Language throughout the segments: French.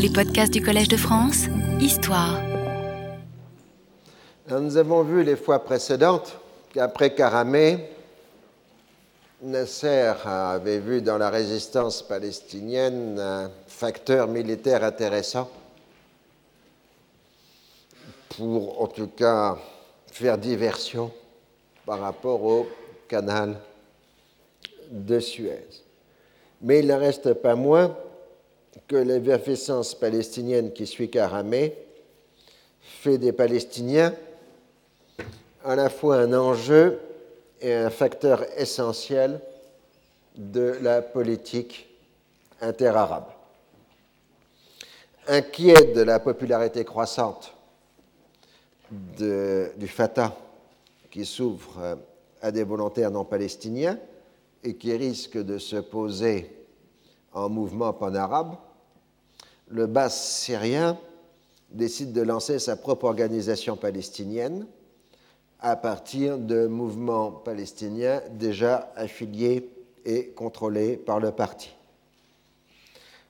Les podcasts du Collège de France, Histoire. nous avons vu les fois précédentes qu'après Karamé, Nasser avait vu dans la résistance palestinienne un facteur militaire intéressant pour en tout cas faire diversion par rapport au canal de Suez. Mais il ne reste pas moins que l'effervescence palestinienne qui suit Karamé fait des Palestiniens à la fois un enjeu et un facteur essentiel de la politique interarabe. Inquiet de la popularité croissante du Fatah qui s'ouvre à des volontaires non palestiniens et qui risque de se poser en mouvement pan-arabe, le Bas syrien décide de lancer sa propre organisation palestinienne à partir de mouvements palestiniens déjà affiliés et contrôlés par le parti.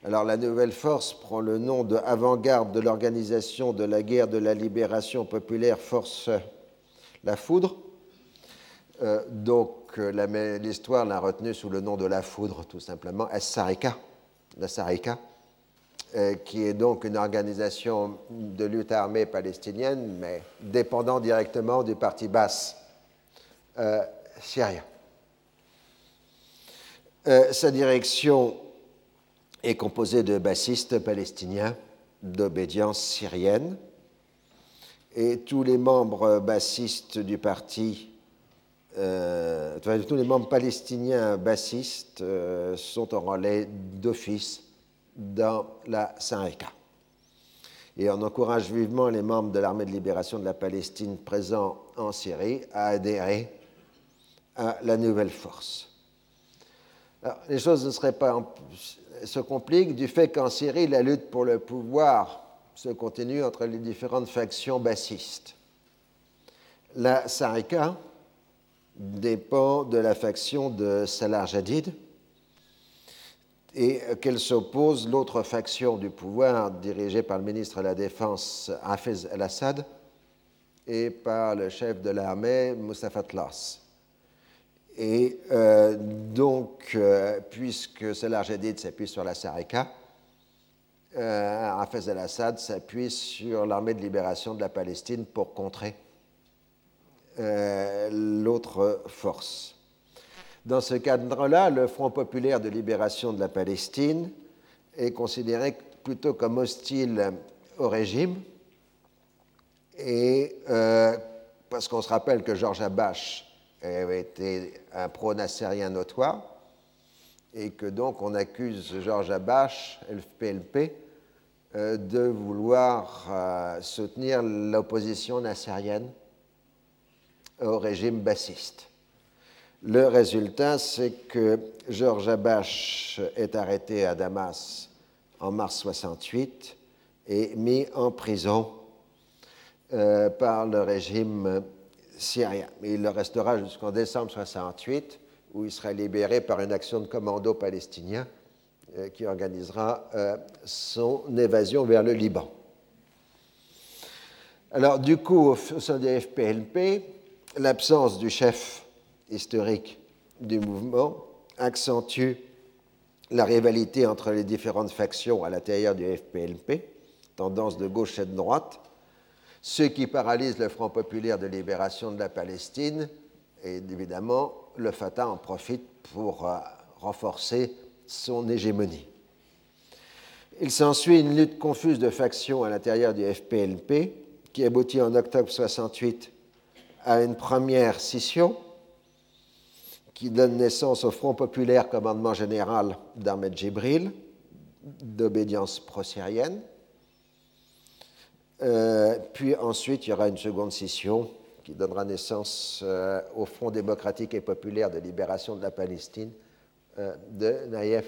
Alors la nouvelle force prend le nom de avant-garde de l'organisation de la guerre de la libération populaire Force la Foudre. Euh, donc l'histoire l'a retenue sous le nom de la Foudre, tout simplement, S-Sarika, la Sarika, euh, qui est donc une organisation de lutte armée palestinienne, mais dépendant directement du parti basse euh, syrien. sa direction est composé de bassistes palestiniens d'obédience syrienne et tous les membres bassistes du parti, euh, tous les membres palestiniens bassistes euh, sont en relais d'office dans la Sarika. Et on encourage vivement les membres de l'armée de libération de la Palestine présents en Syrie à adhérer à la nouvelle force. Les choses ne seraient pas se complique du fait qu'en Syrie, la lutte pour le pouvoir se continue entre les différentes factions bassistes. La Sarika dépend de la faction de Salah Jadid et qu'elle s'oppose l'autre faction du pouvoir dirigée par le ministre de la Défense Hafez el-Assad et par le chef de l'armée Mustafa Tlas. Et euh, donc, euh, puisque Salah Jadid s'appuie sur la Sarika, euh, Hafez al-Assad s'appuie sur l'armée de libération de la Palestine pour contrer euh, l'autre force. Dans ce cadre-là, le Front populaire de libération de la Palestine est considéré plutôt comme hostile au régime, et parce qu'on se rappelle que Georges Abache avait été un pro-nassérien notoire, et que donc on accuse Georges Abache, le PLP, euh, de vouloir euh, soutenir l'opposition nassérienne au régime bassiste. Le résultat, c'est que Georges Abache est arrêté à Damas en mars 68 et mis en prison euh, par le régime syrien. Il le restera jusqu'en décembre 68, où il sera libéré par une action de commando palestinien euh, qui organisera euh, son évasion vers le Liban. Alors, du coup, au sein du FPLP, l'absence du chef historique du mouvement accentue la rivalité entre les différentes factions à l'intérieur du FPLP, tendance de gauche et de droite, ce qui paralyse le Front populaire de libération de la Palestine, et évidemment, le Fatah en profite pour euh, renforcer son hégémonie. Il s'ensuit une lutte confuse de factions à l'intérieur du FPLP qui aboutit en octobre 68 à une première scission qui donne naissance au Front populaire commandement général d'Ahmed Jibril d'obédience pro-syrienne euh, puis ensuite, il y aura une seconde scission qui donnera naissance euh, au Front démocratique et populaire de libération de la Palestine euh, de Naïef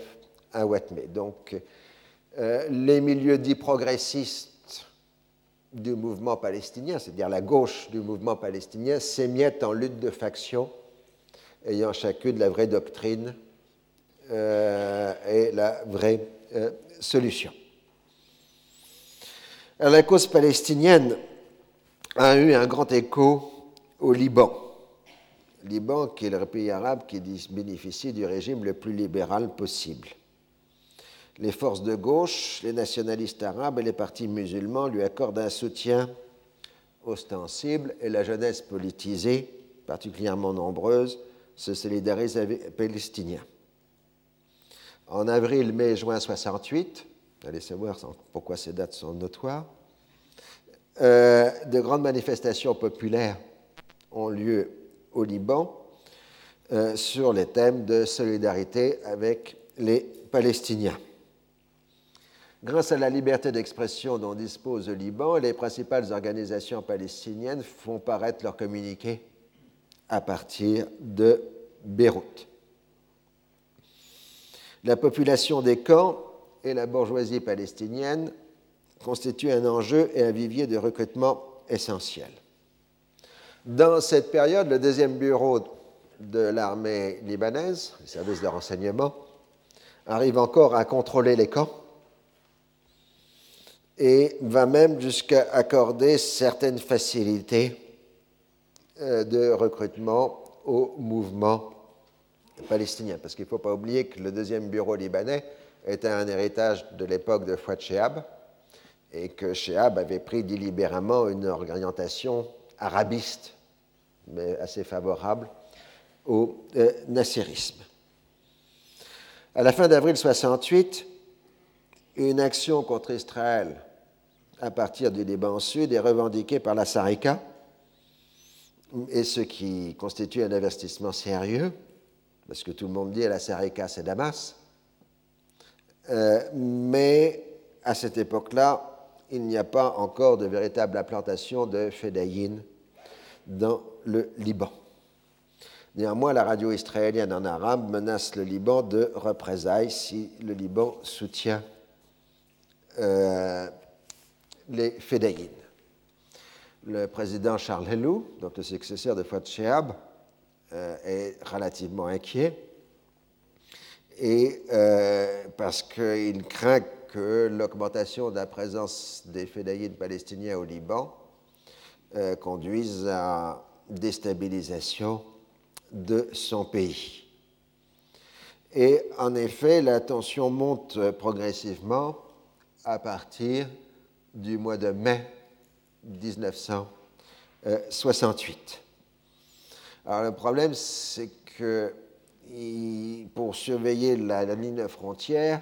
Awatme. Donc, les milieux dits progressistes du mouvement palestinien, c'est-à-dire la gauche du mouvement palestinien, s'émiettent en lutte de factions ayant chacune la vraie doctrine et la vraie solution. la cause palestinienne a eu un grand écho au Liban. Liban, qui est le pays arabe qui bénéficie du régime le plus libéral possible. Les forces de gauche, les nationalistes arabes et les partis musulmans lui accordent un soutien ostensible et la jeunesse politisée, particulièrement nombreuse, se solidarise avec les Palestiniens. En avril, mai, juin 68, allez savoir pourquoi ces dates sont notoires, euh, de grandes manifestations populaires ont lieu au Liban euh, sur les thèmes de solidarité avec les Palestiniens. Grâce à la liberté d'expression dont dispose le Liban, les principales organisations palestiniennes font paraître leurs communiqués à partir de Beyrouth. La population des camps et la bourgeoisie palestinienne constituent un enjeu et un vivier de recrutement essentiel. Dans cette période, le deuxième bureau de l'armée libanaise, le service de renseignement, arrive encore à contrôler les camps et va même jusqu'à accorder certaines facilités euh, de recrutement au mouvement palestinien. Parce qu'il ne faut pas oublier que le deuxième bureau libanais était un héritage de l'époque de Fouad Shehab et que Shehab avait pris délibérément une orientation arabiste, mais assez favorable au euh, nasserisme. À la fin d'avril 68, une action contre Israël à partir du Liban Sud est revendiquée par la Sarika, et ce qui constitue un investissement sérieux, parce que tout le monde dit à la Sarika c'est Damas, euh, mais à cette époque-là, il n'y a pas encore de véritable implantation de Fedayin dans le Liban. Néanmoins, la radio israélienne en arabe menace le Liban de représailles si le Liban soutient euh, les Fedayin. Le président Charles Helou, donc le successeur de Fouad Shehab, euh, est relativement inquiet et euh, parce qu'il craint que l'augmentation de la présence des fédéines palestiniens au Liban euh, conduise à déstabilisation de son pays. Et en effet, la tension monte progressivement à partir du mois de mai 1968. Alors le problème, c'est que pour surveiller la, ligne frontière,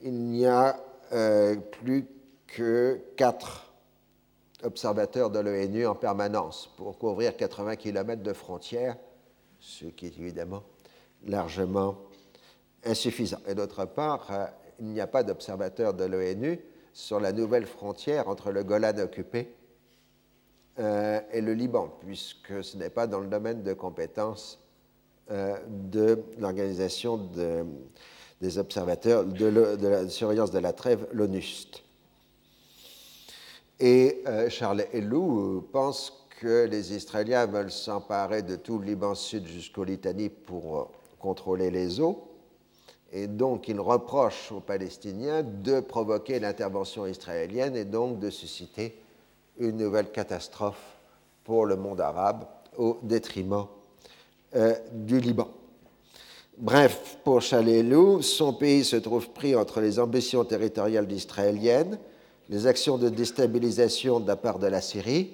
il n'y a euh, plus que quatre observateurs de l'ONU en permanence pour couvrir 80 km de frontière, ce qui est évidemment largement insuffisant. Et d'autre part, euh, il n'y a pas d'observateurs de l'ONU sur la nouvelle frontière entre le Golan occupé euh, et le Liban, puisque ce n'est pas dans le domaine de compétences euh, de l'organisation des observateurs de, la surveillance de la trêve, l'ONUST. Et euh, Charles Helou pense que les Israéliens veulent s'emparer de tout le Liban Sud jusqu'au Litanie pour contrôler les eaux. Et donc, il reproche aux Palestiniens de provoquer l'intervention israélienne et donc de susciter une nouvelle catastrophe pour le monde arabe au détriment euh, du Liban. Bref, pour Chalelou, son pays se trouve pris entre les ambitions territoriales israéliennes, les actions de déstabilisation de la part de la Syrie,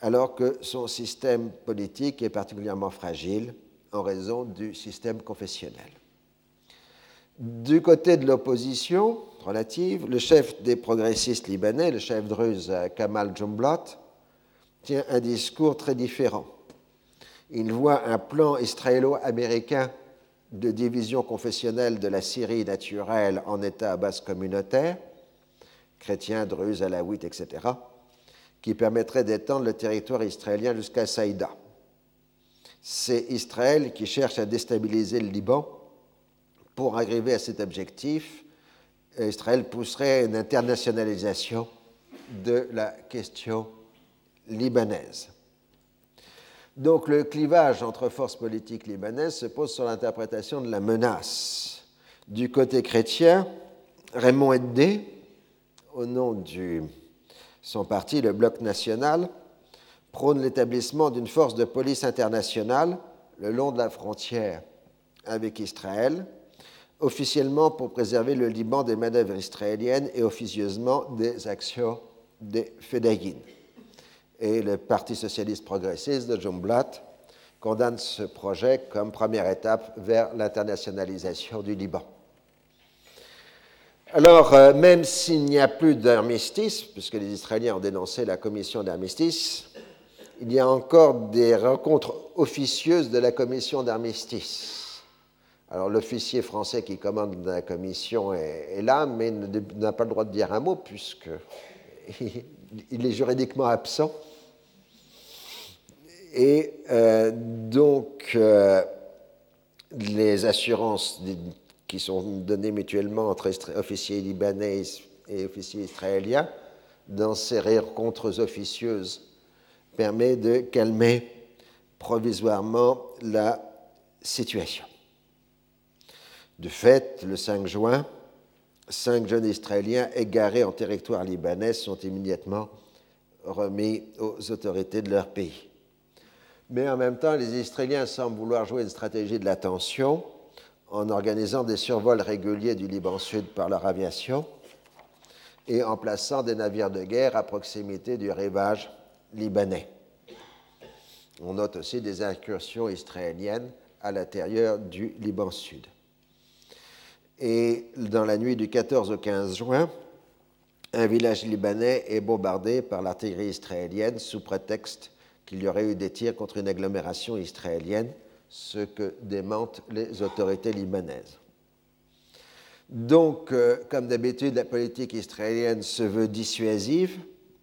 alors que son système politique est particulièrement fragile en raison du système confessionnel. Du côté de l'opposition relative, le chef des progressistes libanais, le chef druze Kamal Jumblat, tient un discours très différent il voit un plan israélo-américain de division confessionnelle de la Syrie naturelle en État à base communautaire, chrétiens, druzes, alaouites, etc., qui permettrait d'étendre le territoire israélien jusqu'à Saïda. C'est Israël qui cherche à déstabiliser le Liban. Pour arriver à cet objectif, Israël pousserait une internationalisation de la question libanaise. Donc le clivage entre forces politiques libanaises se pose sur l'interprétation de la menace. Du côté chrétien, Raymond Eddé, au nom de son parti, le Bloc national, prône l'établissement d'une force de police internationale le long de la frontière avec Israël, officiellement pour préserver le Liban des manœuvres israéliennes et officieusement des actions des Fedayines. Et le Parti socialiste progressiste de Jumblat condamne ce projet comme première étape vers l'internationalisation du Liban. Alors, euh, même s'il n'y a plus d'armistice, puisque les Israéliens ont dénoncé la commission d'armistice, il y a encore des rencontres officieuses de la commission d'armistice. Alors, l'officier français qui commande la commission est, là, mais n'a pas le droit de dire un mot, puisqu'il est juridiquement absent. Et euh, donc, euh, les assurances qui sont données mutuellement entre officiers libanais et officiers israéliens dans ces rencontres officieuses permet de calmer provisoirement la situation. De fait, le 5 juin, cinq jeunes Israéliens égarés en territoire libanais sont immédiatement remis aux autorités de leur pays. Mais en même temps, les Israéliens semblent vouloir jouer une stratégie de l'attention en organisant des survols réguliers du Liban Sud par leur aviation et en plaçant des navires de guerre à proximité du rivage libanais. On note aussi des incursions israéliennes à l'intérieur du Liban Sud. Et dans la nuit du 14 au 15 juin, un village libanais est bombardé par l'artillerie israélienne sous prétexte qu'il y aurait eu des tirs contre une agglomération israélienne, ce que démentent les autorités libanaises. Donc, euh, comme d'habitude, la politique israélienne se veut dissuasive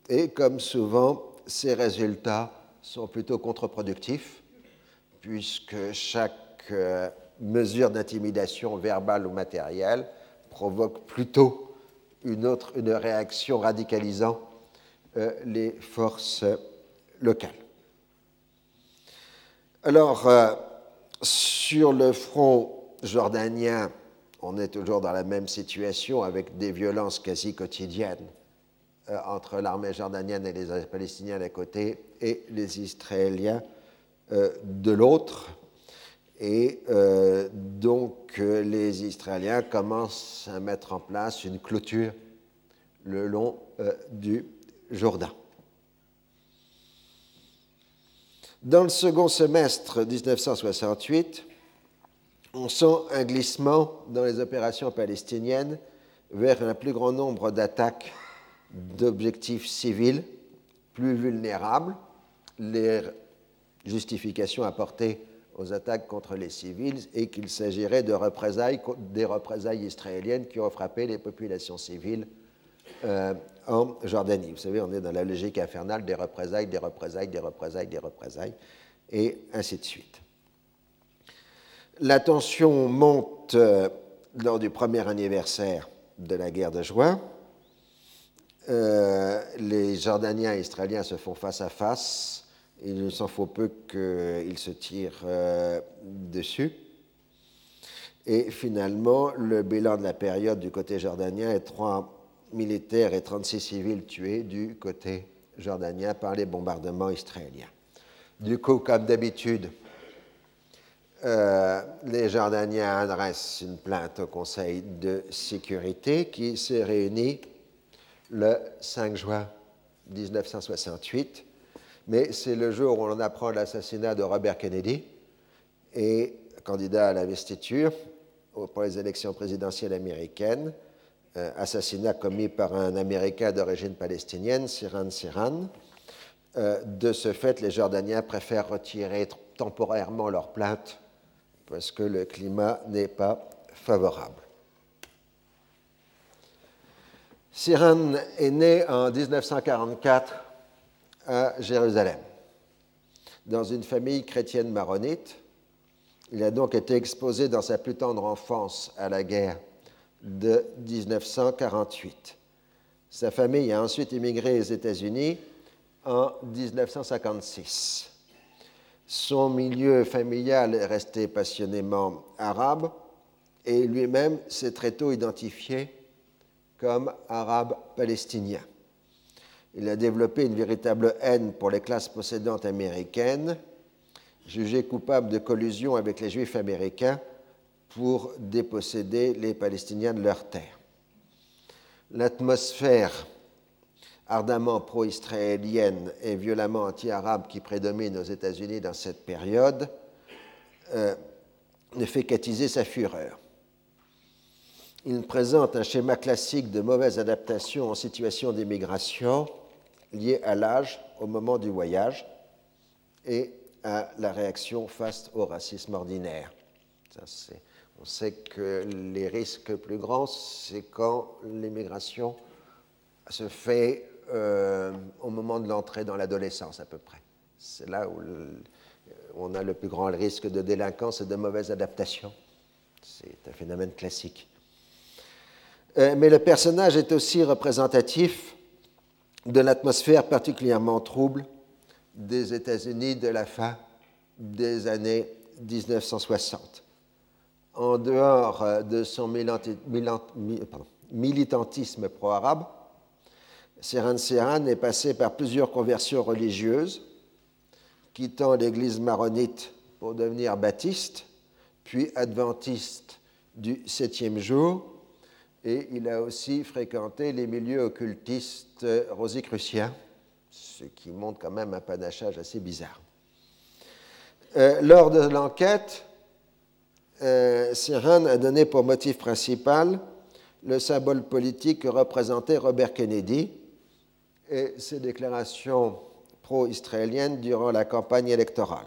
et, comme souvent, ses résultats sont plutôt contre-productifs, puisque chaque euh, mesure d'intimidation verbale ou matérielle provoque plutôt une, autre, une réaction radicalisant euh, les forces locales. Alors, euh, sur le front jordanien, on est toujours dans la même situation avec des violences quasi quotidiennes euh, entre l'armée jordanienne et les Palestiniens d'un côté et les Israéliens de l'autre. Et euh, donc les Israéliens commencent à mettre en place une clôture le long du Jourdain. Dans le second semestre 1968, on sent un glissement dans les opérations palestiniennes vers un plus grand nombre d'attaques d'objectifs civils plus vulnérables, les justifications apportées aux attaques contre les civils et qu'il s'agirait de représailles, des représailles israéliennes qui ont frappé les populations civiles euh, en Jordanie. Vous savez, on est dans la logique infernale des représailles, des représailles, des représailles, des représailles, et ainsi de suite. La tension monte euh, lors du premier anniversaire de la guerre de juin. Euh, les Jordaniens et Israéliens se font face à face. Il ne s'en faut peu qu'ils se tirent euh, dessus. Et finalement, le bilan de la période du côté jordanien est trois militaires et 36 civils tués du côté jordanien par les bombardements israéliens. Du coup, comme d'habitude, euh, les Jordaniens adressent une plainte au Conseil de sécurité qui s'est réuni le 5 juin 1968, mais c'est le jour où on apprend l'assassinat de Robert Kennedy, et candidat à l'investiture pour les élections présidentielles américaines, euh, assassinat commis par un Américain d'origine palestinienne, Siran Siran. Euh, de ce fait, les Jordaniens préfèrent retirer temporairement leur plainte parce que le climat n'est pas favorable. Siran est né en 1944 à Jérusalem, dans une famille chrétienne maronite. Il a donc été exposé dans sa plus tendre enfance à la guerre de 1948. Sa famille a ensuite immigré aux États-Unis en 1956. Son milieu familial est resté passionnément arabe et lui-même s'est très tôt identifié comme arabe palestinien. Il a développé une véritable haine pour les classes possédantes américaines, jugées coupables de collusion avec les juifs américains pour déposséder les Palestiniens de leurs terres. L'atmosphère ardemment pro-israélienne et violemment anti-arabe qui prédomine aux États-Unis dans cette période euh, ne fait qu'attiser sa fureur. Il présente un schéma classique de mauvaise adaptation en situation d'immigration liée à l'âge au moment du voyage et à la réaction face au racisme ordinaire. on sait que les risques plus grands, c'est quand l'immigration se fait euh, au moment de l'entrée dans l'adolescence à peu près. C'est là où on a le plus grand risque de délinquance et de mauvaise adaptation. C'est un phénomène classique. Euh, mais le personnage est aussi représentatif de l'atmosphère particulièrement trouble des États-Unis de la fin des années 1960. En dehors euh, de son militantisme pro-arabe, Serhan Serhan est passé par plusieurs conversions religieuses, quittant l'église maronite pour devenir baptiste, puis adventiste du septième jour, et il a aussi fréquenté les milieux occultistes rosicruciens, ce qui montre quand même un panachage assez bizarre. Euh, lors de l'enquête, euh, a donné pour motif principal le symbole politique que représentait Robert Kennedy, et ses déclarations pro-israéliennes durant la campagne électorale.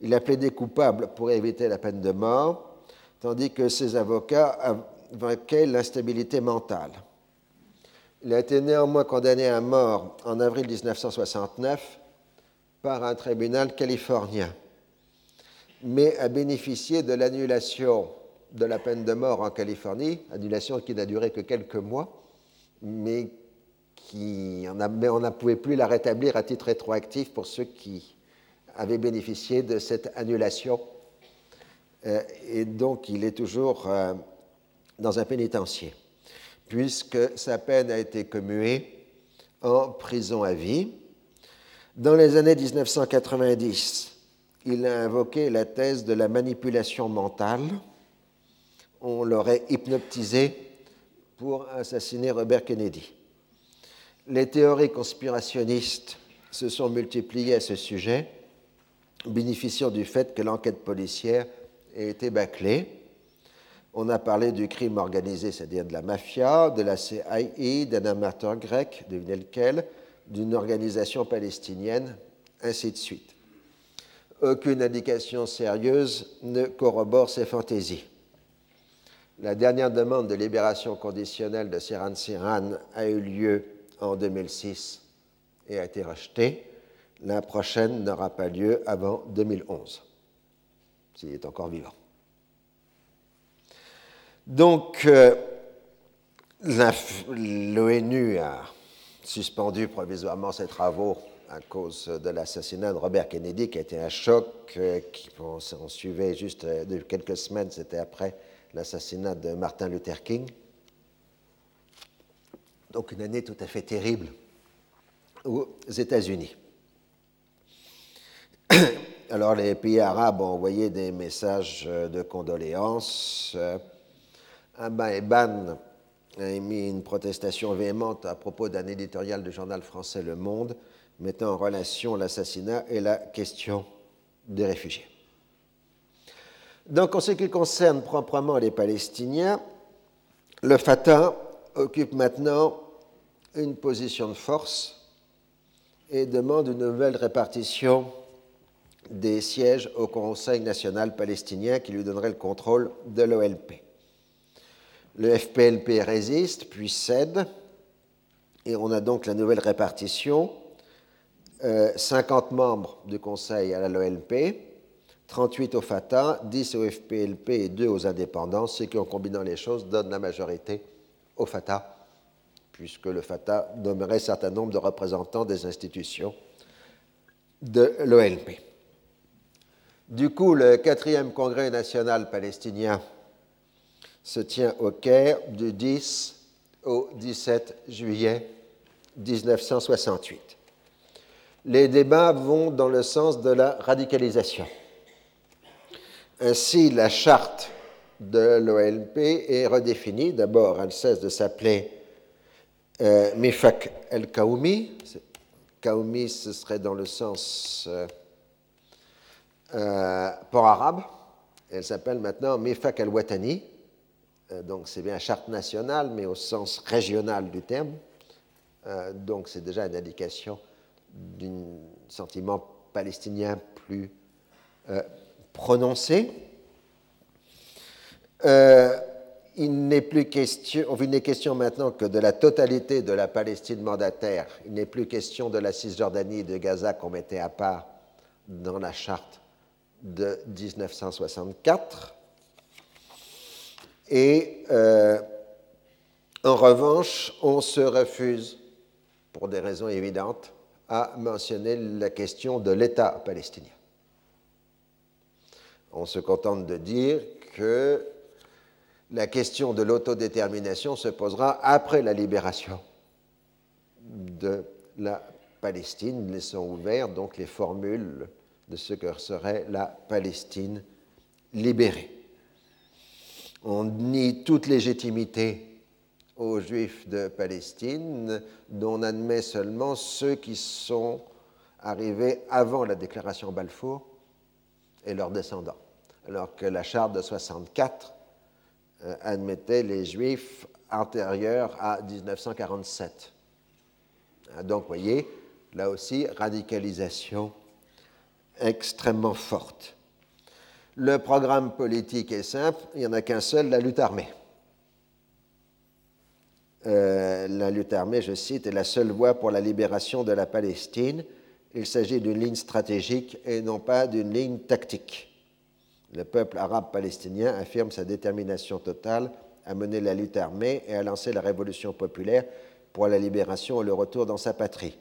Il a plaidé coupable pour éviter la peine de mort, tandis que ses avocats invoquaient l'instabilité mentale. Il a été néanmoins condamné à mort en avril 1969 par un tribunal californien, mais a bénéficié de l'annulation de la peine de mort en Californie, annulation qui n'a duré que quelques mois, mais qui, on ne pouvait plus la rétablir à titre rétroactif pour ceux qui avaient bénéficié de cette annulation. Euh, et donc, il est toujours euh, dans un pénitencier, puisque sa peine a été commuée en prison à vie. Dans les années 1990, il a invoqué la thèse de la manipulation mentale. On l'aurait hypnotisé pour assassiner Robert Kennedy. Les théories conspirationnistes se sont multipliées à ce sujet, bénéficiant du fait que l'enquête policière ait été bâclée. On a parlé du crime organisé, c'est-à-dire de la mafia, de la CIA, d'un amateur grec, devinez lequel, d'une organisation palestinienne, ainsi de suite. Aucune indication sérieuse ne corrobore ces fantaisies. La dernière demande de libération conditionnelle de Siran Siran a eu lieu en 2006 et a été rachetée. La prochaine n'aura pas lieu avant 2011, s'il est encore vivant. Donc, euh, l'ONU a suspendu provisoirement ses travaux à cause de l'assassinat de Robert Kennedy, qui a été un choc, euh, qui on, suivait juste euh, quelques semaines, c'était après l'assassinat de Martin Luther King. Donc une année tout à fait terrible aux États-Unis. Alors les pays arabes ont envoyé des messages de condoléances. Abba Eban a émis une protestation véhémente à propos d'un éditorial du journal français Le Monde mettant en relation l'assassinat et la question des réfugiés. Donc en ce qui concerne proprement les Palestiniens, le Fatah occupe maintenant une position de force et demande une nouvelle répartition des sièges au Conseil national palestinien qui lui donnerait le contrôle de l'OLP. Le FPLP résiste, puis cède, et on a donc la nouvelle répartition. 50 euh, membres du Conseil à l'OLP, 38 au Fatah, 10 au FPLP et 2 aux indépendants, ce qui, en combinant les choses, donne la majorité au Fatah, puisque le Fatah nommerait un certain nombre de représentants des institutions de l'OLP. Du coup, le quatrième congrès national palestinien se tient au Caire du 10 au 17 juillet 1968. Les débats vont dans le sens de la radicalisation. Ainsi, la charte de l'OLP est redéfinie. D'abord, elle cesse de s'appeler euh, Mifak el-Kaoumi. Kaoumi, ce serait dans le sens euh, euh, port arabe. Elle s'appelle maintenant Mifak el-Watani. Donc, c'est bien charte nationale, mais au sens régional du terme. donc, c'est déjà une indication d'un sentiment palestinien plus prononcé. Euh, il n'est plus question, il n'est question maintenant que de la totalité de la Palestine mandataire. Il n'est plus question de la Cisjordanie et de Gaza qu'on mettait à part dans la charte de 1964. Et euh, en revanche, on se refuse, pour des raisons évidentes, à mentionner la question de l'État palestinien. On se contente de dire que la question de l'autodétermination se posera après la libération de la Palestine, laissant ouvert donc les formules de ce que serait la Palestine libérée. On nie toute légitimité aux Juifs de Palestine, dont on admet seulement ceux qui sont arrivés avant la déclaration Balfour et leurs descendants, alors que la charte de 64 euh, admettait les juifs antérieurs à 1947. Ah, donc, vous voyez, là aussi, radicalisation extrêmement forte. Le programme politique est simple, il n'y en a qu'un seul, la lutte armée. Euh, la lutte armée, je cite, est la seule voie pour la libération de la Palestine. Il s'agit d'une ligne stratégique et non pas d'une ligne tactique. Le peuple arabe palestinien affirme sa détermination totale à mener la lutte armée et à lancer la révolution populaire pour la libération et le retour dans sa patrie.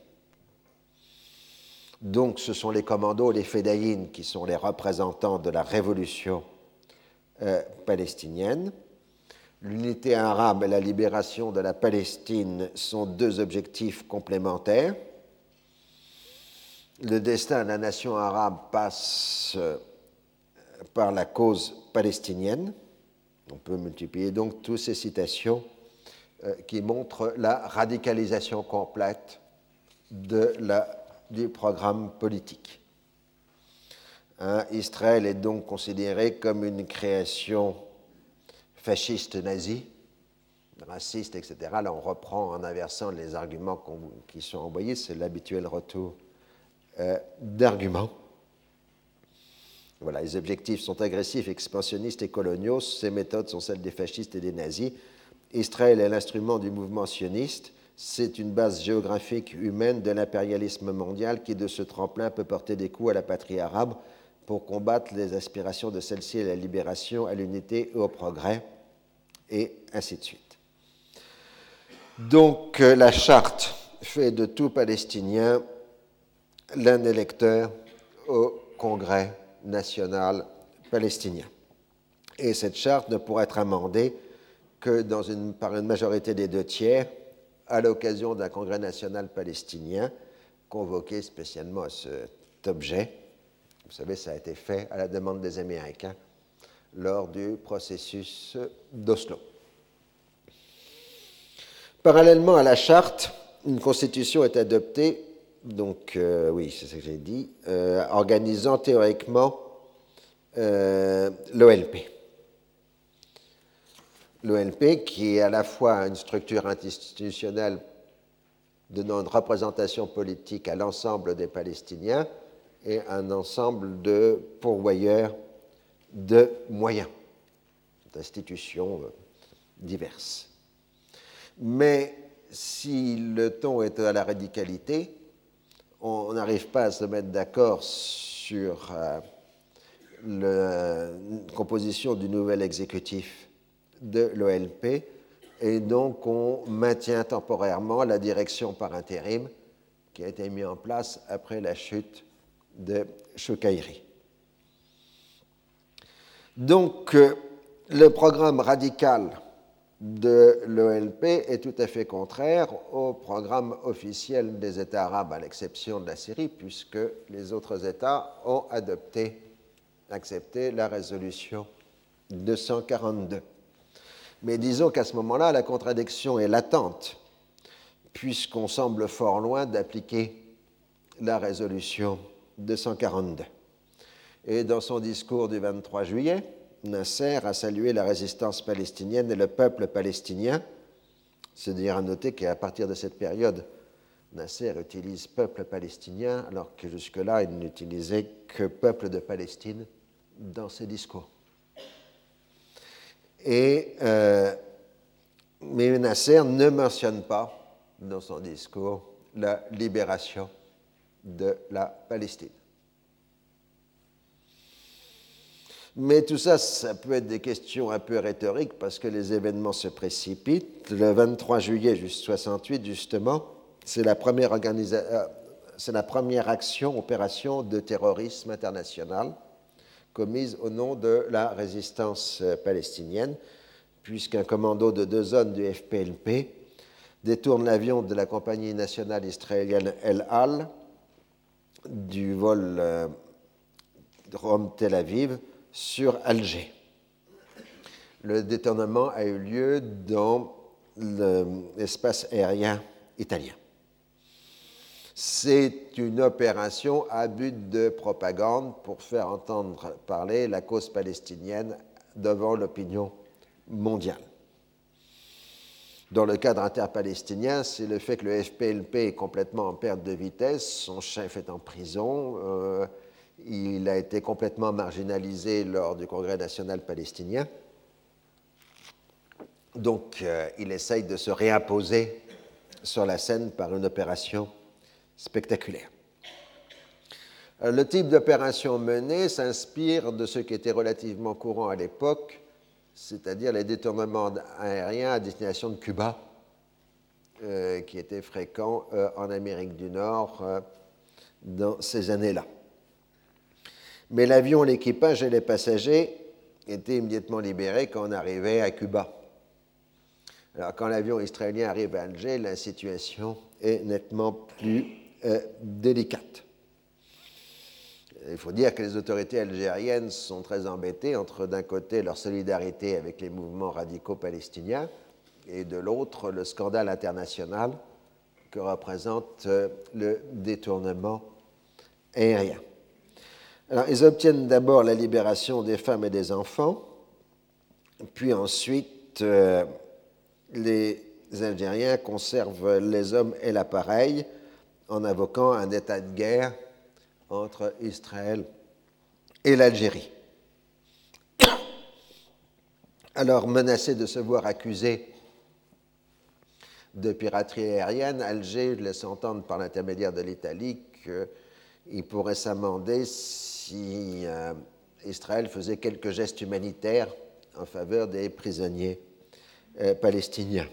Donc ce sont les commandos, les fédayines, qui sont les représentants de la révolution euh, palestinienne. L'unité arabe et la libération de la Palestine sont deux objectifs complémentaires. Le destin de la nation arabe passe euh, par la cause palestinienne. On peut multiplier donc toutes ces citations euh, qui montrent la radicalisation complète de la, du programme politique. Hein, Israël est donc considéré comme une création fasciste nazie, raciste, etc. Là, on reprend en inversant les arguments qui sont envoyés, c'est l'habituel retour euh, d'arguments. Voilà, les objectifs sont agressifs, expansionnistes et coloniaux. Ces méthodes sont celles des fascistes et des nazis. Israël est l'instrument du mouvement sioniste. C'est une base géographique humaine de l'impérialisme mondial qui, de ce tremplin, peut porter des coups à la patrie arabe pour combattre les aspirations de celle-ci à la libération, à l'unité et au progrès, et ainsi de suite. Donc euh, la charte fait de tout Palestinien l'un électeur au Congrès national palestinien. Et cette charte ne pourra être amendée que par une majorité des deux tiers à l'occasion d'un congrès national palestinien convoqué spécialement à cet objet. Vous savez, ça a été fait à la demande des Américains lors du processus d'Oslo. Parallèlement à la charte, une constitution est adoptée donc euh, oui, c'est ce que j'ai dit, euh, organisant théoriquement euh, l'OLP. L'OLP qui est à la fois une structure institutionnelle donnant une représentation politique à l'ensemble des Palestiniens et un ensemble de pourvoyeurs de moyens, d'institutions diverses. Mais si le ton est à la radicalité, on n'arrive pas à se mettre d'accord sur euh, la composition du nouvel exécutif de l'OLP et donc on maintient temporairement la direction par intérim qui a été mise en place après la chute de Choukaïri. Donc euh, le programme radical de l'OLP est tout à fait contraire au programme officiel des États arabes, à l'exception de la Syrie, puisque les autres États ont adopté, accepté la résolution 242. Mais disons qu'à ce moment-là, la contradiction est latente, puisqu'on semble fort loin d'appliquer la résolution 242. Et dans son discours du 23 juillet, Nasser a salué la résistance palestinienne et le peuple palestinien. C'est-à-dire à noter qu'à partir de cette période, Nasser utilise peuple palestinien, alors que jusque-là, il n'utilisait que peuple de Palestine dans ses discours. Et, euh, mais Nasser ne mentionne pas dans son discours la libération de la Palestine. Mais tout ça, ça peut être des questions un peu rhétoriques parce que les événements se précipitent. Le 23 juillet 68, justement, c'est la première, euh, c'est la première action, opération de terrorisme international commise au nom de la résistance euh, palestinienne, puisqu'un commando de deux zones du FPLP détourne l'avion de la compagnie nationale israélienne El Al du vol euh, Rome-Tel Aviv sur Alger. Le détournement a eu lieu dans l'espace aérien italien. C'est une opération à but de propagande pour faire entendre parler la cause palestinienne devant l'opinion mondiale. Dans le cadre interpalestinien, c'est le fait que le FPLP est complètement en perte de vitesse, son chef est en prison, euh, il a été complètement marginalisé lors du Congrès national palestinien. Donc euh, il essaye de se réimposer sur la scène par une opération spectaculaire. Euh, le type d'opération menée s'inspire de ce qui était relativement courant à l'époque, c'est-à-dire les détournements aériens à destination de Cuba, euh, qui étaient fréquents en Amérique du Nord dans ces années-là mais l'avion, l'équipage et les passagers étaient immédiatement libérés quand on arrivait à Cuba. Alors, quand l'avion israélien arrive à Alger, la situation est nettement plus euh, délicate. Il faut dire que les autorités algériennes sont très embêtées entre, d'un côté, leur solidarité avec les mouvements radicaux palestiniens et de l'autre, le scandale international que représente euh, le détournement aérien. Alors, ils obtiennent d'abord la libération des femmes et des enfants, puis ensuite, euh, les Algériens conservent les hommes et l'appareil en invoquant un état de guerre entre Israël et l'Algérie. Alors, menacé de se voir accusé de piraterie aérienne, Alger laisse entendre par l'intermédiaire de l'Italie qu'il pourrait s'amender si euh, Israël faisait quelques gestes humanitaires en faveur des prisonniers euh, palestiniens.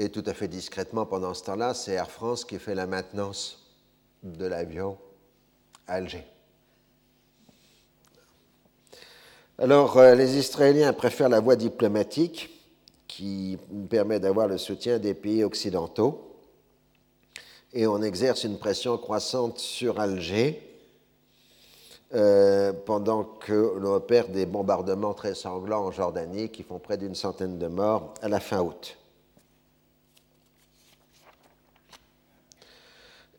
Et tout à fait discrètement, pendant ce temps-là, c'est Air France qui fait la maintenance de l'avion à Alger. Alors, euh, les Israéliens préfèrent la voie diplomatique qui permet d'avoir le soutien des pays occidentaux et on exerce une pression croissante sur Alger euh, pendant que l'on opère des bombardements très sanglants en Jordanie qui font près d'une centaine de morts à la fin août.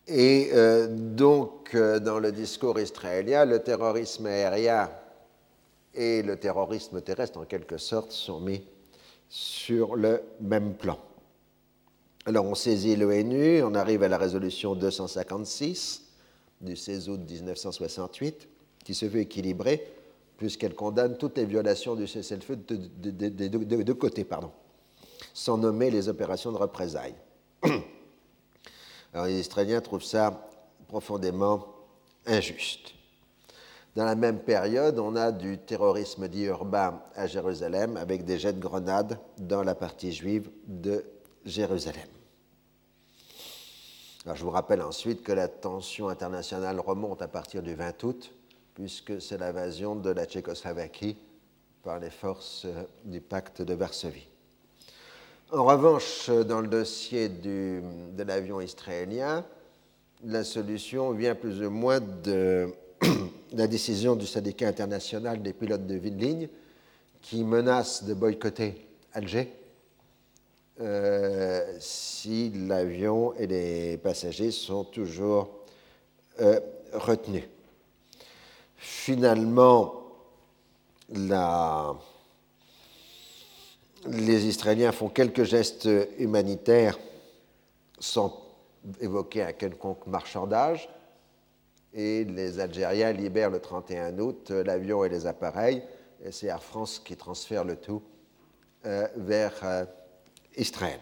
Et euh, donc, euh, dans le discours israélien, le terrorisme aérien et le terrorisme terrestre, en quelque sorte, sont mis sur le même plan. Alors, on saisit l'ONU, on arrive à la résolution 256 du 16 août 1968 qui se veut équilibrée, puisqu'elle condamne toutes les violations du cessez-le-feu de, deux côtés, pardon, sans nommer les opérations de représailles. Alors les Israéliens trouvent ça profondément injuste. Dans la même période, on a du terrorisme dit urbain à Jérusalem avec des jets de grenades dans la partie juive de Jérusalem. Alors, je vous rappelle ensuite que la tension internationale remonte à partir du 20 août puisque c'est l'invasion de la Tchécoslovaquie par les forces du pacte de Varsovie. En revanche, dans le dossier de l'avion israélien, la solution vient plus ou moins de la décision du syndicat international des pilotes de ligne qui menace de boycotter Alger euh, si l'avion et les passagers sont toujours euh, retenus. Finalement, la, les Israéliens font quelques gestes humanitaires sans évoquer un quelconque marchandage, et les Algériens libèrent le 31 août l'avion et les appareils, c'est Air France qui transfère le tout euh, vers euh, Israël.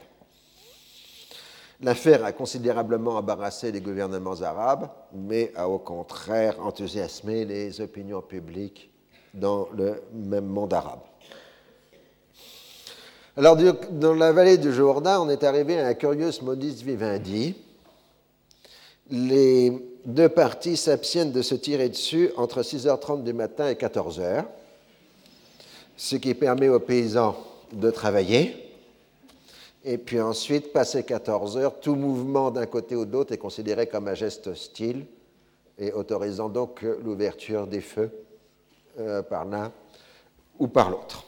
L'affaire a considérablement embarrassé les gouvernements arabes, mais a au contraire enthousiasmé les opinions publiques dans le même monde arabe. Alors, dans la vallée du Jourdain, on est arrivé à un curieux modus vivendi. Les deux parties s'abstiennent de se tirer dessus entre 6h30 du matin et 14h, ce qui permet aux paysans de travailler. Et puis ensuite, passé 14 heures, tout mouvement d'un côté ou de l'autre est considéré comme un geste hostile et autorisant donc l'ouverture des feux euh, par l'un ou par l'autre.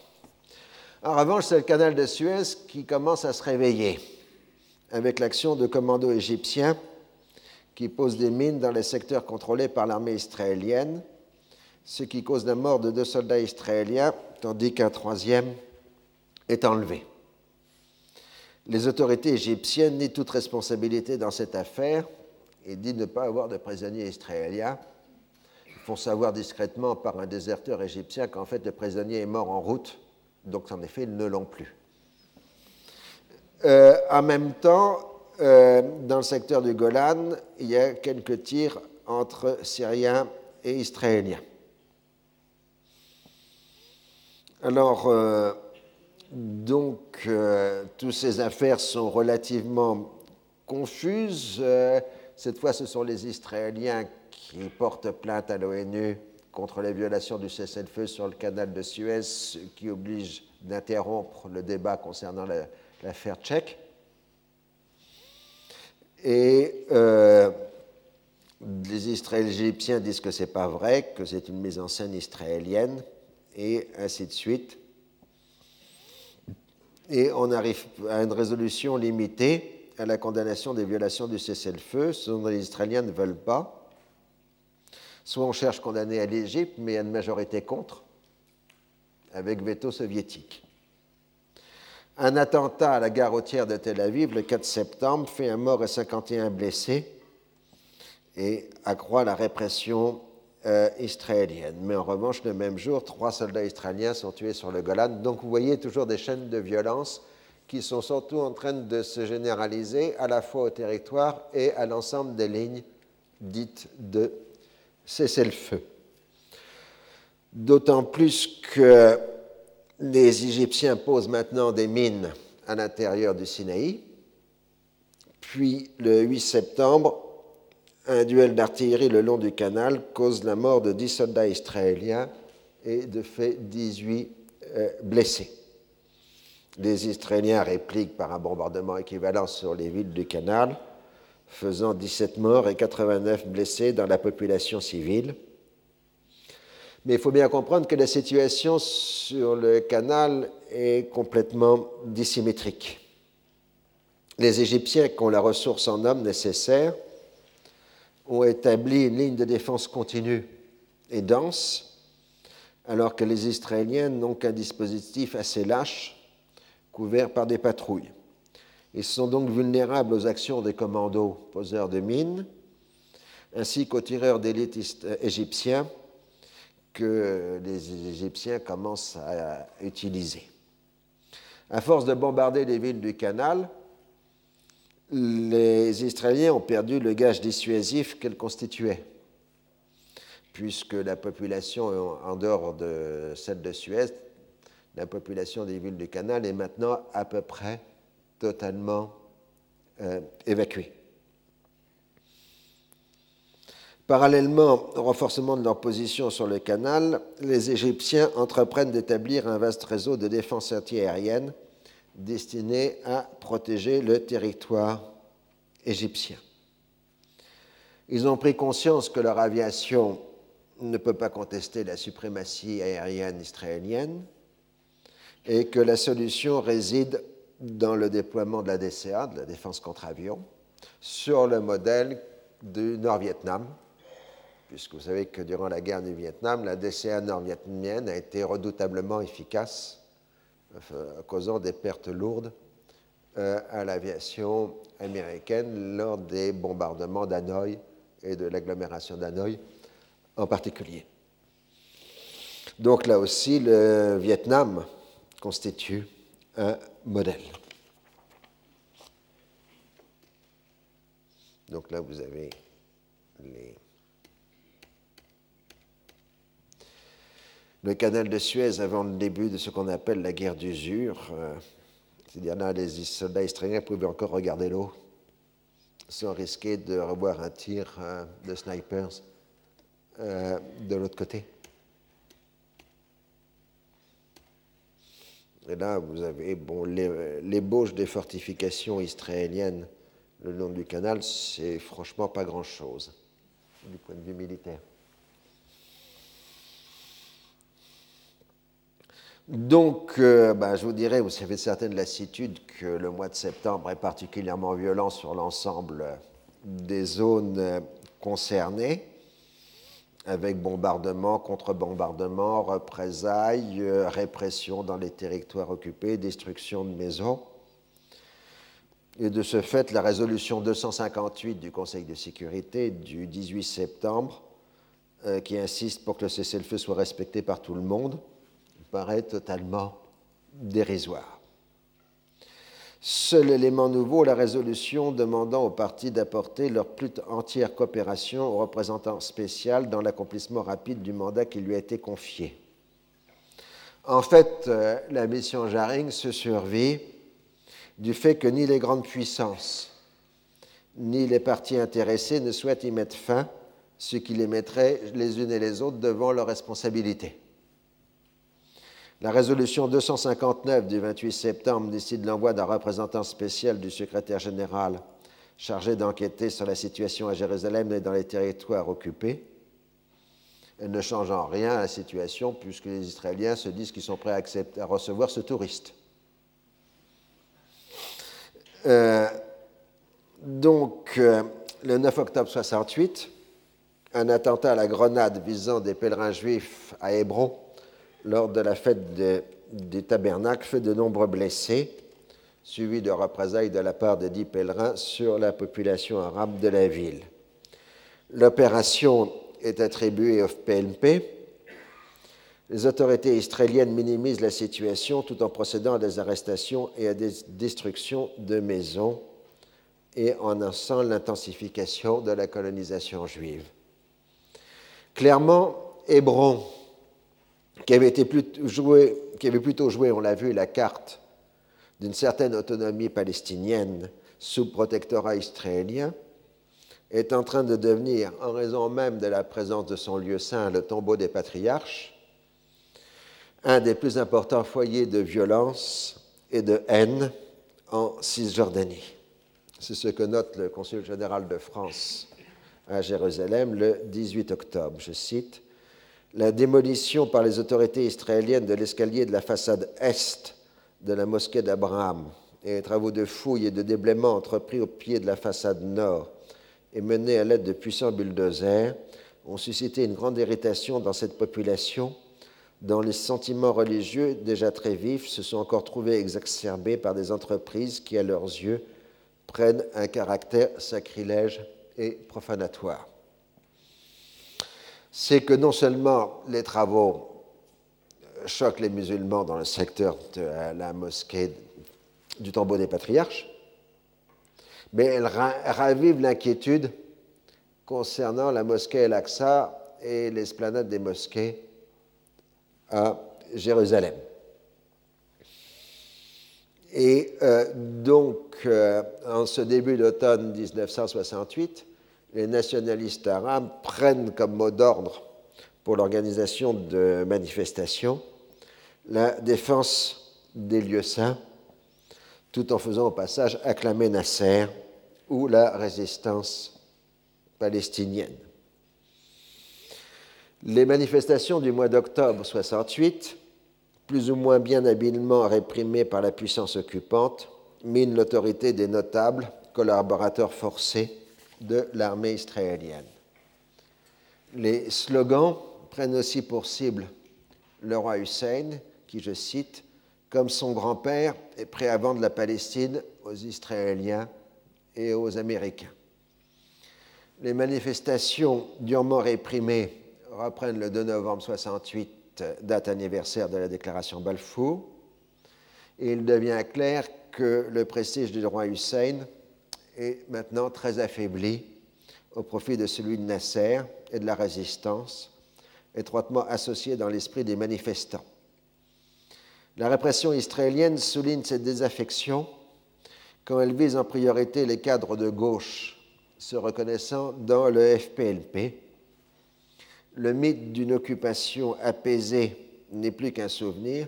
En revanche, c'est le canal de Suez qui commence à se réveiller avec l'action de commandos égyptiens qui posent des mines dans les secteurs contrôlés par l'armée israélienne, ce qui cause la mort de deux soldats israéliens, tandis qu'un troisième est enlevé. Les autorités égyptiennes nient toute responsabilité dans cette affaire et disent ne pas avoir de prisonniers israéliens. Ils font savoir discrètement par un déserteur égyptien qu'en fait le prisonnier est mort en route donc en effet, ils ne l'ont plus. Euh, en même temps, euh, dans le secteur du Golan, il y a quelques tirs entre Syriens et Israéliens. Alors, euh, donc, toutes ces affaires sont relativement confuses. cette fois, ce sont les Israéliens qui portent plainte à l'ONU contre les violations du cessez-le-feu sur le canal de Suez, qui oblige d'interrompre le débat concernant l'affaire tchèque. Et euh, les Israéliens disent que ce n'est pas vrai, que c'est une mise en scène israélienne, et ainsi de suite. Et on arrive à une résolution limitée à la condamnation des violations du cessez-le-feu, ce dont les Israéliens ne veulent pas. Soit on cherche condamner à l'Égypte, mais a une majorité contre, avec veto soviétique. Un attentat à la gare routière de Tel Aviv le 4 septembre fait un mort et 51 blessés et accroît la répression euh, israélienne. Mais en revanche, le même jour, trois soldats israéliens sont tués sur le Golan. Donc vous voyez toujours des chaînes de violence qui sont surtout en train de se généraliser à la fois au territoire et à l'ensemble des lignes dites de cessez-le-feu. D'autant plus que les Égyptiens posent maintenant des mines à l'intérieur du Sinaï. Puis, le 8 septembre, un duel d'artillerie le long du canal cause la mort de 10 soldats israéliens et de fait 18 euh, blessés. Les Israéliens répliquent par un bombardement équivalent sur les villes du canal, faisant 17 morts et 89 blessés dans la population civile. Mais il faut bien comprendre que la situation sur le canal est complètement dissymétrique. Les Égyptiens qui ont la ressource en hommes nécessaire ont établi une ligne de défense continue et dense, alors que les Israéliens n'ont qu'un dispositif assez lâche, couvert par des patrouilles. Ils sont donc vulnérables aux actions des commandos poseurs de mines, ainsi qu'aux tireurs d'élite égyptiens que les Égyptiens commencent à utiliser. À force de bombarder les villes du canal, les Israéliens ont perdu le gage dissuasif qu'elles constituaient, puisque la population, en dehors de celle de Suez, la population des villes du canal est maintenant à peu près totalement euh, évacuée. Parallèlement au renforcement de leur position sur le canal, les Égyptiens entreprennent d'établir un vaste réseau de défense antiaérienne destinés à protéger le territoire égyptien. Ils ont pris conscience que leur aviation ne peut pas contester la suprématie aérienne israélienne et que la solution réside dans le déploiement de la DCA, de la défense contre avion, sur le modèle du Nord-Vietnam, puisque vous savez que durant la guerre du Vietnam, la DCA nord-vietnamienne a été redoutablement efficace, causant des pertes lourdes euh, à l'aviation américaine lors des bombardements d'Hanoï et de l'agglomération d'Hanoï en particulier. Donc là aussi, le Vietnam constitue un modèle. Donc là, vous avez le canal de Suez avant le début de ce qu'on appelle la guerre d'usure. Euh, c'est-à-dire là, les soldats israéliens pouvaient encore regarder l'eau sans risquer de revoir un tir euh, de snipers euh, de l'autre côté. Et là, vous avez bon, l'ébauche des fortifications israéliennes le long du canal, c'est franchement pas grand-chose du point de vue militaire. Donc, euh, ben, je vous dirais, vous avez certaines lassitudes que le mois de septembre est particulièrement violent sur l'ensemble des zones concernées avec bombardement, contre-bombardement, représailles, euh, répression dans les territoires occupés, destruction de maisons. Et de ce fait, la résolution 258 du Conseil de sécurité du 18 septembre, euh, qui insiste pour que le cessez-le-feu soit respecté par tout le monde, paraît totalement dérisoire. Seul élément nouveau, la résolution demandant aux partis d'apporter leur plus entière coopération au représentant spécial dans l'accomplissement rapide du mandat qui lui a été confié. En fait, euh, la mission Jaring se survit du fait que ni les grandes puissances ni les partis intéressés ne souhaitent y mettre fin, ce qui les mettrait les unes et les autres devant leurs responsabilités. La résolution 259 du 28 septembre décide l'envoi d'un représentant spécial du secrétaire général chargé d'enquêter sur la situation à Jérusalem et dans les territoires occupés. Elle ne change en rien la situation puisque les Israéliens se disent qu'ils sont prêts à, recevoir ce touriste. Euh, donc, euh, le 9 octobre 68, un attentat à la grenade visant des pèlerins juifs à Hébron lors de la fête du tabernacle fait de nombreux blessés, suivis de représailles de la part de dix pèlerins sur la population arabe de la ville. L'opération est attribuée au PNP. Les autorités israéliennes minimisent la situation tout en procédant à des arrestations et à des destructions de maisons et en annonçant l'intensification de la colonisation juive. Clairement, Hébron qui avait, plutôt joué, on l'a vu, la carte d'une certaine autonomie palestinienne sous protectorat israélien, est en train de devenir, en raison même de la présence de son lieu saint, le tombeau des patriarches, un des plus importants foyers de violence et de haine en Cisjordanie. C'est ce que note le consul général de France à Jérusalem le 18 octobre. Je cite la démolition par les autorités israéliennes de l'escalier de la façade est de la mosquée d'Abraham et les travaux de fouille et de déblaiement entrepris au pied de la façade nord et menés à l'aide de puissants bulldozers ont suscité une grande irritation dans cette population. Dont les sentiments religieux déjà très vifs se sont encore trouvés exacerbés par des entreprises qui, à leurs yeux, prennent un caractère sacrilège et profanatoire c'est que non seulement les travaux choquent les musulmans dans le secteur de la mosquée du tombeau des patriarches, mais elles ravivent l'inquiétude concernant la mosquée El-Aqsa et l'esplanade des mosquées à Jérusalem. Et euh, donc, euh, en ce début d'automne 1968, les nationalistes arabes prennent comme mot d'ordre pour l'organisation de manifestations la défense des lieux saints tout en faisant au passage acclamer Nasser ou la résistance palestinienne. Les manifestations du mois d'octobre 68, plus ou moins bien habilement réprimées par la puissance occupante, minent l'autorité des notables, collaborateurs forcés de l'armée israélienne. Les slogans prennent aussi pour cible le roi Hussein, qui, je cite, comme son grand-père, est prêt à vendre la Palestine aux Israéliens et aux Américains. Les manifestations durement réprimées reprennent le 2 novembre 68, date anniversaire de la déclaration Balfour. Et il devient clair que le prestige du roi Hussein est maintenant très affaibli au profit de celui de Nasser et de la résistance, étroitement associé dans l'esprit des manifestants. La répression israélienne souligne cette désaffection quand elle vise en priorité les cadres de gauche se reconnaissant dans le FPLP. Le mythe d'une occupation apaisée n'est plus qu'un souvenir,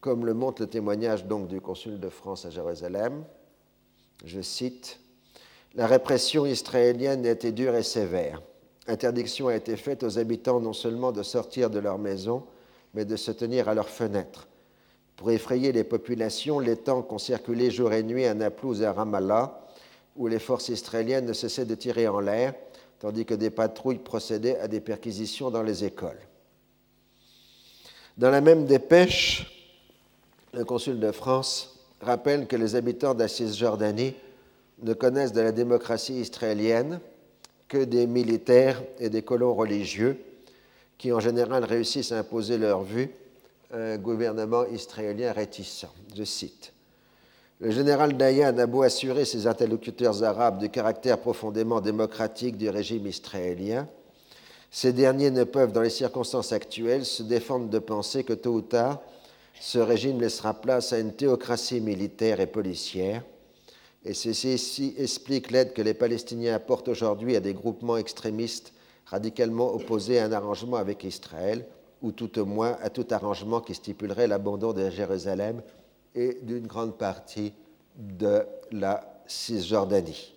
comme le montre le témoignage donc du consul de France à Jérusalem. Je cite La répression israélienne a été dure et sévère. Interdiction a été faite aux habitants non seulement de sortir de leur maison, mais de se tenir à leurs fenêtres pour effrayer les populations, les tanks ont circulé jour et nuit à Naplouse et à Ramallah, où les forces israéliennes ne cessaient de tirer en l'air, tandis que des patrouilles procédaient à des perquisitions dans les écoles. Dans la même dépêche, le consul de France rappelle que les habitants de Cisjordanie ne connaissent de la démocratie israélienne que des militaires et des colons religieux qui en général réussissent à imposer leur vue un gouvernement israélien réticent. Je cite. Le général Dayan a beau assurer ses interlocuteurs arabes du caractère profondément démocratique du régime israélien, ces derniers ne peuvent, dans les circonstances actuelles, se défendre de penser que tôt ou tard, ce régime laissera place à une théocratie militaire et policière, et ceci explique l'aide que les Palestiniens apportent aujourd'hui à des groupements extrémistes radicalement opposés à un arrangement avec Israël, ou tout au moins à tout arrangement qui stipulerait l'abandon de Jérusalem et d'une grande partie de la Cisjordanie.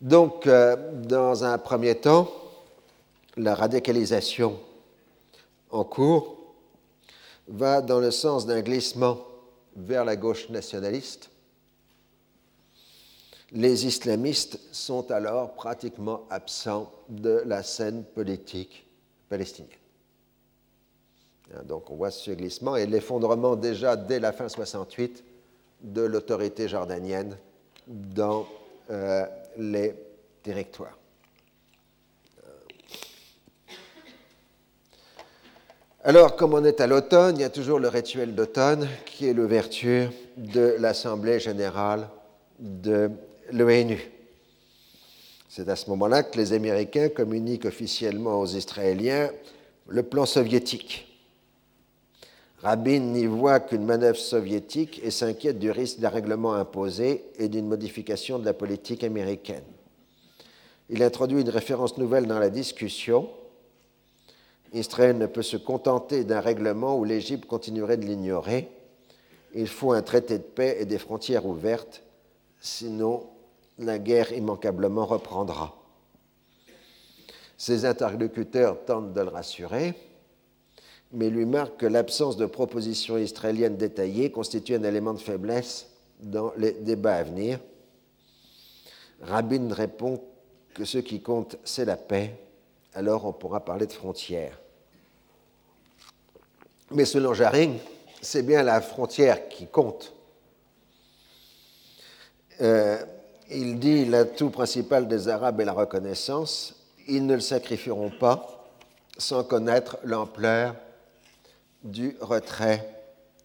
Donc, euh, dans un premier temps, la radicalisation en cours va dans le sens d'un glissement vers la gauche nationaliste. Les islamistes sont alors pratiquement absents de la scène politique palestinienne. Hein, donc on voit ce glissement et l'effondrement déjà dès la fin 68 de l'autorité jordanienne dans euh, les territoires. Alors, comme on est à l'automne, il y a toujours le rituel d'automne qui est l'ouverture de l'Assemblée générale de l'ONU. C'est à ce moment-là que les Américains communiquent officiellement aux Israéliens le plan soviétique Rabin n'y voit qu'une manœuvre soviétique et s'inquiète du risque d'un règlement imposé et d'une modification de la politique américaine. Il introduit une référence nouvelle dans la discussion. Israël ne peut se contenter d'un règlement où l'Égypte continuerait de l'ignorer. Il faut un traité de paix et des frontières ouvertes, sinon la guerre immanquablement reprendra. Ses interlocuteurs tentent de le rassurer mais lui marque que l'absence de propositions israéliennes détaillées constitue un élément de faiblesse dans les débats à venir. Rabin répond que ce qui compte, c'est la paix, alors on pourra parler de frontières. Mais selon Jaring, c'est bien la frontière qui compte. Euh, il dit l'atout principal des Arabes est la reconnaissance. Ils ne le sacrifieront pas sans connaître l'ampleur du retrait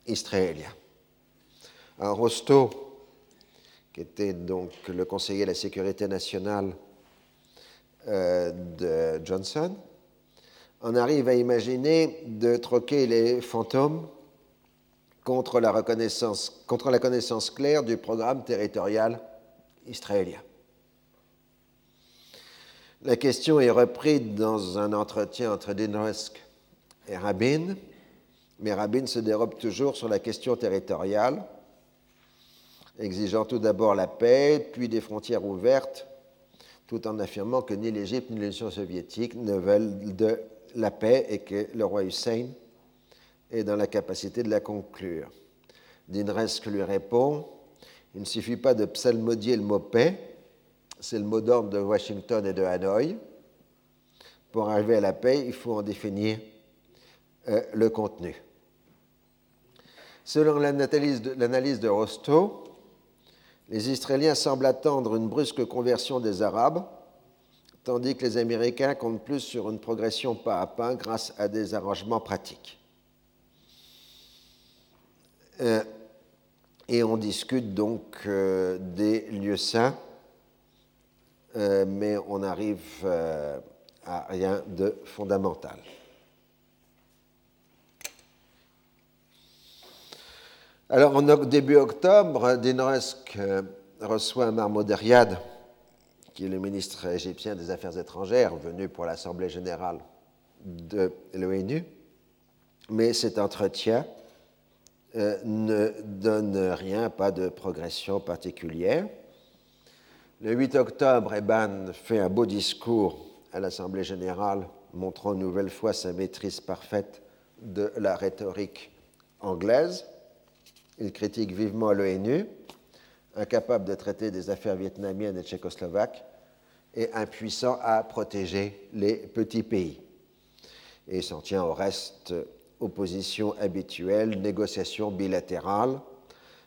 israélien. Un Rosto, qui était donc le conseiller de la sécurité nationale euh, de Johnson, on arrive à imaginer de troquer les fantômes contre la, reconnaissance, contre la connaissance claire du programme territorial israélien. La question est reprise dans un entretien entre Dinresk et Rabin, mais Rabin se dérobe toujours sur la question territoriale. exigeant tout d'abord la paix, puis des frontières ouvertes, tout en affirmant que ni l'Égypte ni l'Union soviétique ne veulent de la paix et que le roi Hussein est dans la capacité de la conclure. Dinresque lui répond Il ne suffit pas de psalmodier le mot paix, c'est le mot d'ordre de Washington et de Hanoï. Pour arriver à la paix, il faut en définir euh, le contenu. Selon l'analyse de, de Rostow, les Israéliens semblent attendre une brusque conversion des Arabes, tandis que les Américains comptent plus sur une progression pas à pas grâce à des arrangements pratiques. Euh, et on discute donc euh, des lieux saints, euh, mais on arrive à rien de fondamental. Alors, en début octobre, Dinresk reçoit Mahmoud qui est le ministre égyptien des Affaires étrangères, venu pour l'Assemblée générale de l'ONU. Mais cet entretien euh, ne donne rien, pas de progression particulière. Le 8 octobre, Eban fait un beau discours à l'Assemblée générale, montrant une nouvelle fois sa maîtrise parfaite de la rhétorique anglaise. Il critique vivement l'ONU, incapable de traiter des affaires vietnamiennes et tchécoslovaques, et impuissant à protéger les petits pays. Et s'en tient au reste opposition habituelle, négociation bilatérale.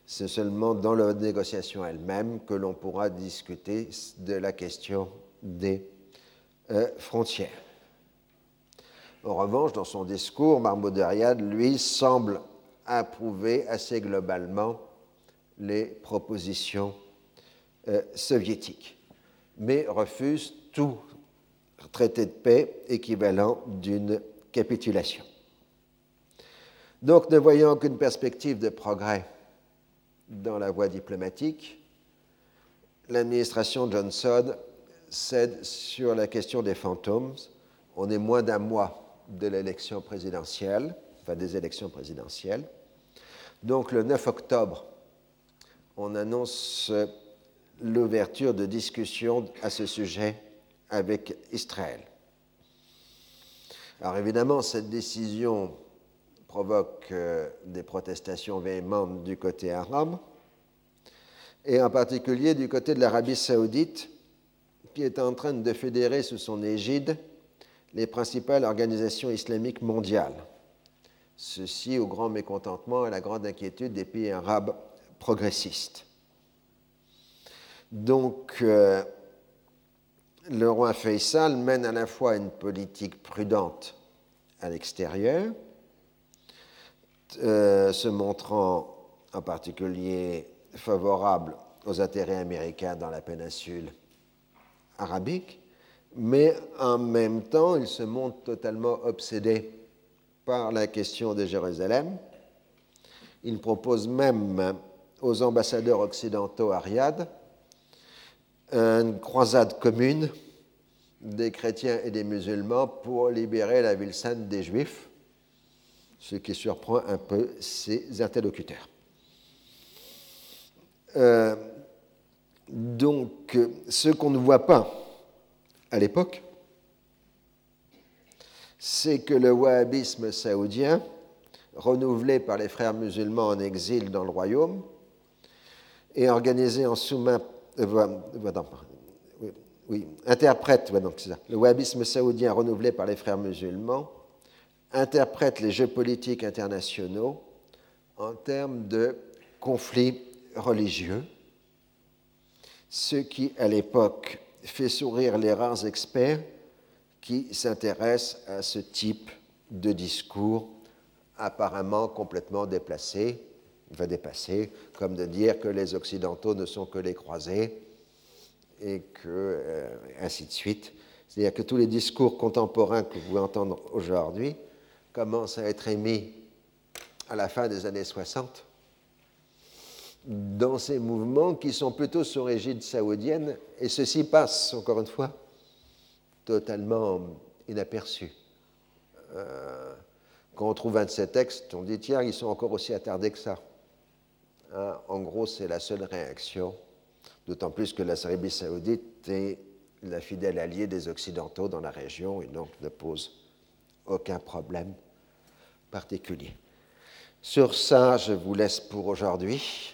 C'est seulement dans la négociation elle-même que l'on pourra discuter de la question des euh, frontières. En revanche, dans son discours, Mahmoud lui, semble approuver assez globalement les propositions euh, soviétiques, mais refuse tout traité de paix équivalent d'une capitulation. Donc, ne voyant aucune perspective de progrès dans la voie diplomatique, l'administration Johnson cède sur la question des fantômes. On est moins d'un mois de l'élection présidentielle, des élections présidentielles. Donc, le 9 octobre, on annonce l'ouverture de discussions à ce sujet avec Israël. Alors évidemment, cette décision provoque euh, des protestations véhémentes du côté arabe, et en particulier du côté de l'Arabie saoudite, qui est en train de fédérer sous son égide les principales organisations islamiques mondiales. Ceci au grand mécontentement et à la grande inquiétude des pays arabes progressistes. Donc, euh, le roi Faisal mène à la fois une politique prudente à l'extérieur, euh, se montrant en particulier favorable aux intérêts américains dans la péninsule arabique, mais en même temps, il se montre totalement obsédé par la question de Jérusalem. Il propose même aux ambassadeurs occidentaux à Riyad une croisade commune des chrétiens et des musulmans pour libérer la ville sainte des Juifs ce qui surprend un peu ses interlocuteurs. Euh, donc, ce qu'on ne voit pas à l'époque, c'est que le wahhabisme saoudien, renouvelé par les frères musulmans en exil dans le royaume, et organisé en sous-main. Euh, oui, interprète, le wahhabisme saoudien renouvelé par les frères musulmans interprète les jeux politiques internationaux en termes de conflits religieux, ce qui, à l'époque, fait sourire les rares experts qui s'intéressent à ce type de discours apparemment complètement déplacé, va dépasser, comme de dire que les Occidentaux ne sont que les croisés, et que, euh, ainsi de suite. C'est-à-dire que tous les discours contemporains que vous entendre aujourd'hui commence à être émis à la fin des années 60 dans ces mouvements qui sont plutôt sous régide saoudienne, et ceci passe, encore une fois, totalement inaperçu. Euh, quand on trouve un de ces textes, on dit tiens, ils sont encore aussi attardés que ça. Hein, en gros, c'est la seule réaction, d'autant plus que la Arabie saoudite est la fidèle alliée des Occidentaux dans la région et donc ne pose aucun problème particulier. Sur ça, je vous laisse pour aujourd'hui.